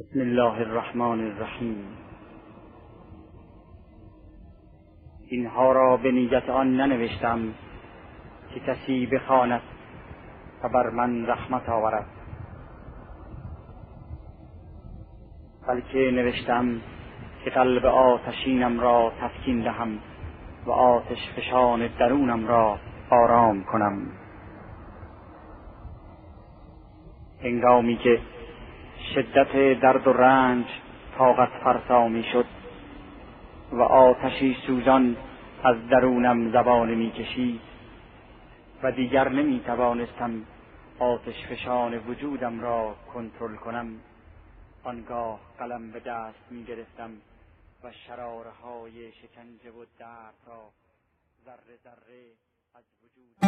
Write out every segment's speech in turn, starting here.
بسم الله الرحمن الرحیم. اینها را به نیت آن ننوشتم که کسی بخواند و بر من رحمت آورد. بلکه نوشتم که قلب آتشینم را تسکین دهم و آتش فشان درونم را آرام کنم. هنگامی که شدت درد و رنج طاقت فرسا می شد و آتشی سوزان از درونم زبان می کشید و دیگر نمی توانستم آتش فشان وجودم را کنترل کنم. آنگاه قلم به دست می گرفتم و شراره های شکنجه و درد را ذره ذره از وجود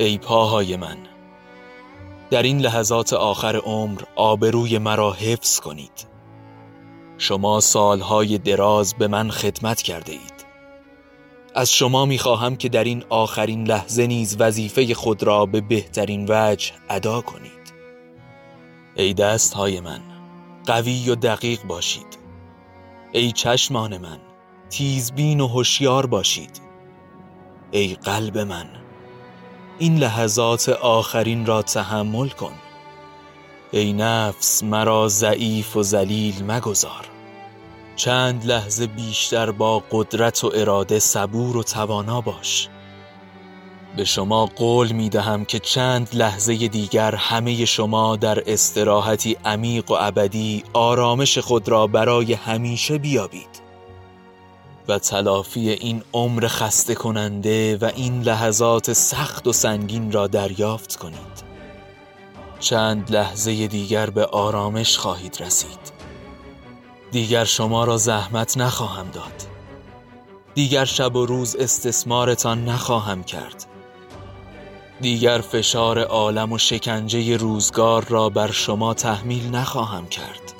ای پاهای من. در این لحظات آخر عمر آبروی مرا حفظ کنید. شما سالهای دراز به من خدمت کرده اید. از شما می‌خواهم که در این آخرین لحظه نیز وظیفه خود را به بهترین وجه ادا کنید. ای دستهای من قوی و دقیق باشید. ای چشمان من تیزبین و هوشیار باشید. ای قلب من این لحظات آخرین را تحمل کن. ای نفس مرا ضعیف و ذلیل مگذار. چند لحظه بیشتر با قدرت و اراده صبور و توانا باش. به شما قول می دهم که چند لحظه دیگر همه شما در استراحتی عمیق و ابدی آرامش خود را برای همیشه بیابید. و تلافی این عمر خسته کننده و این لحظات سخت و سنگین را دریافت کنید. چند لحظه دیگر به آرامش خواهید رسید. دیگر شما را زحمت نخواهم داد. دیگر شب و روز استثمارتان نخواهم کرد. دیگر فشار عالم و شکنجه روزگار را بر شما تحمیل نخواهم کرد.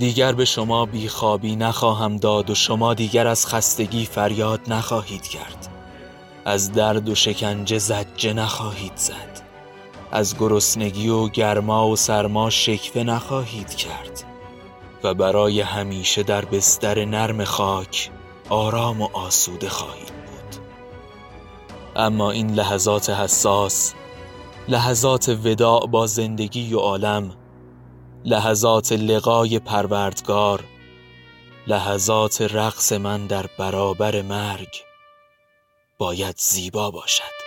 دیگر به شما بیخوابی نخواهم داد و شما دیگر از خستگی فریاد نخواهید کرد. از درد و شکنجه زجه نخواهید زد. از گرسنگی و گرما و سرما شکوه نخواهید کرد. و برای همیشه در بستر نرم خاک آرام و آسوده خواهید بود. اما این لحظات حساس لحظات وداع با زندگی و عالم لحظات لقای پروردگار لحظات رقص من در برابر مرگ باید زیبا باشد.